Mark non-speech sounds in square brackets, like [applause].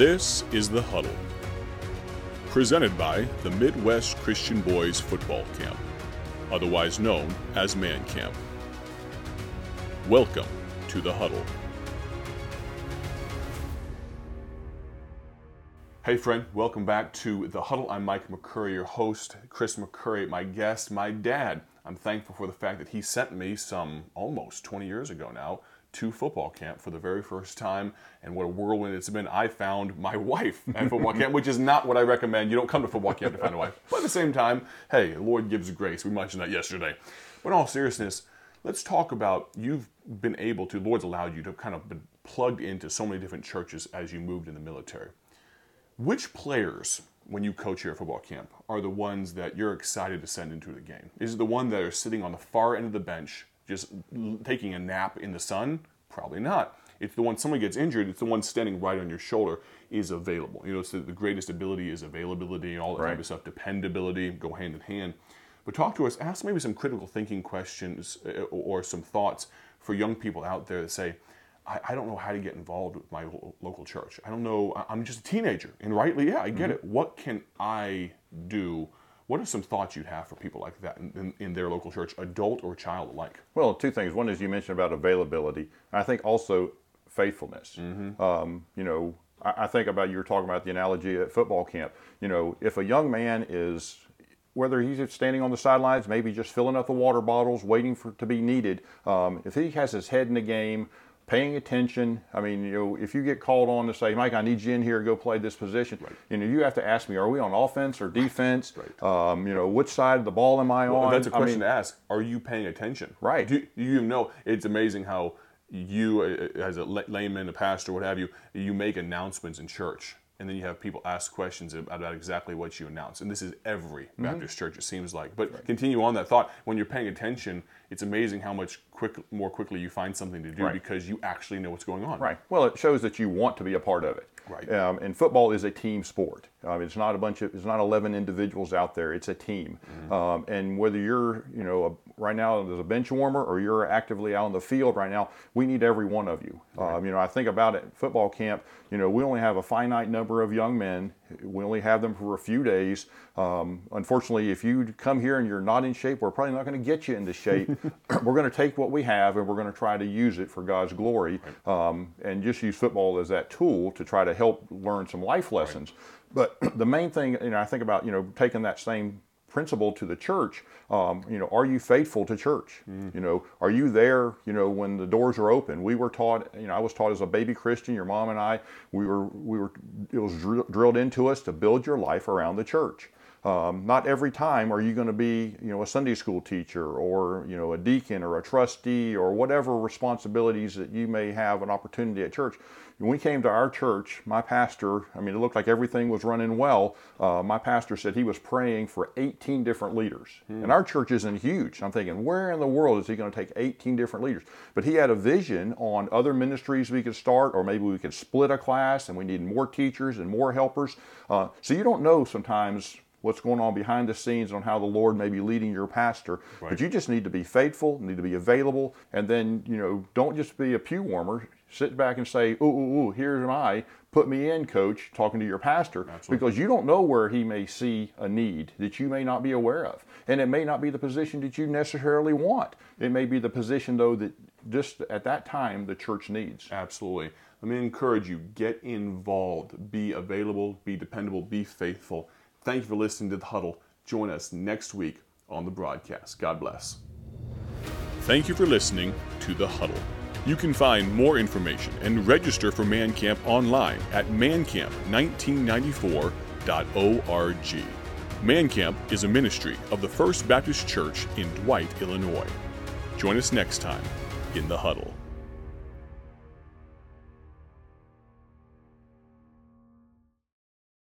This is The Huddle, presented by the Midwest Christian Boys Football Camp, otherwise known as Man Camp. Welcome to The Huddle. Hey, friend, welcome back to The Huddle. I'm Mike McCurry, your host. Chris McCurry, my guest, my dad. I'm thankful for the fact that he sent me some almost 20 years ago now to football camp for the very first time. And what a whirlwind it's been. I found my wife at football camp, which is not what I recommend. You don't come to football camp to find a wife. But at the same time, hey, Lord gives grace. We mentioned that yesterday. But in all seriousness, let's talk about you've been able to, Lord's allowed you to kind of been plugged into so many different churches as you moved in the military. Which players, when you coach here at football camp, are the ones that you're excited to send into the game? Is it the one that are sitting on the far end of the bench, just taking a nap in the sun? Probably not. It's the one someone gets injured. It's the one standing right on your shoulder is available. You know, so the greatest ability is availability and all that right. type of stuff. Dependability go hand in hand. But talk to us. Ask maybe some critical thinking questions uh, or some thoughts for young people out there that say, I, I, don't know how to get involved with my local church. I don't know. I'm just a teenager, and rightly, yeah, I get mm-hmm. it. What can I do? What are some thoughts you'd have for people like that in, in, in, their local church, adult or child alike? Well, two things. One is you mentioned about availability. I think also faithfulness. Mm-hmm. Um, you know, I, I think about you were talking about the analogy at football camp. You know, if a young man is whether he's standing on the sidelines, maybe just filling up the water bottles, waiting for to be needed. Um, if he has his head in the game, paying attention. I mean, you know, if you get called on to say, Mike, I need you in here go play this position, right. you know, you have to ask me, are we on offense or defense? Right. Um, you know, which side of the ball am I well, on? That's a question I mean, to ask. Are you paying attention? Right. Do, do you know? It's amazing how you, as a layman, a pastor, what have you, you make announcements in church and then you have people ask questions about exactly what you announce. And this is every mm-hmm. Baptist church, it seems like. But right. continue on that thought. When you're paying attention, it's amazing how much quick, more quickly you find something to do right. because you actually know what's going on. Right. Well, it shows that you want to be a part of it. Right. Um, and football is a team sport. Um, it's not a bunch of, it's not 11 individuals out there. It's a team. Mm-hmm. Um, and whether you're, you know, a, right now as a bench warmer or you're actively out on the field right now, we need every one of you. Right. Um, you know, I think about it, football camp, you know, we only have a finite number of young men. We only have them for a few days. Um, unfortunately, if you come here and you're not in shape, we're probably not going to get you into shape. [laughs] we're going to take what we have and we're going to try to use it for God's glory um, and just use football as that tool to try to help learn some life lessons. Right. But [clears throat] the main thing, you know, I think about, you know, taking that same principle to the church. Um, you know, are you faithful to church? Mm. You know, are you there? You know, when the doors are open. We were taught. You know, I was taught as a baby Christian. Your mom and I, we were, we were. It was dr- drilled into us to build your life around the church. Um, not every time are you going to be, you know, a Sunday school teacher or you know a deacon or a trustee or whatever responsibilities that you may have an opportunity at church. When we came to our church, my pastor, I mean, it looked like everything was running well. Uh, my pastor said he was praying for 18 different leaders. Hmm. And our church isn't huge. I'm thinking, where in the world is he going to take 18 different leaders? But he had a vision on other ministries we could start, or maybe we could split a class and we need more teachers and more helpers. Uh, so you don't know sometimes what's going on behind the scenes on how the Lord may be leading your pastor. Right. But you just need to be faithful, need to be available, and then, you know, don't just be a pew warmer. Sit back and say, ooh, ooh, ooh, here am I. Put me in, coach, talking to your pastor, Absolutely. because you don't know where he may see a need that you may not be aware of. And it may not be the position that you necessarily want. It may be the position, though, that just at that time the church needs. Absolutely. Let me encourage you get involved, be available, be dependable, be faithful Thank you for listening to The Huddle. Join us next week on the broadcast. God bless. Thank you for listening to The Huddle. You can find more information and register for Man Camp online at mancamp1994.org. Man Camp is a ministry of the First Baptist Church in Dwight, Illinois. Join us next time in The Huddle.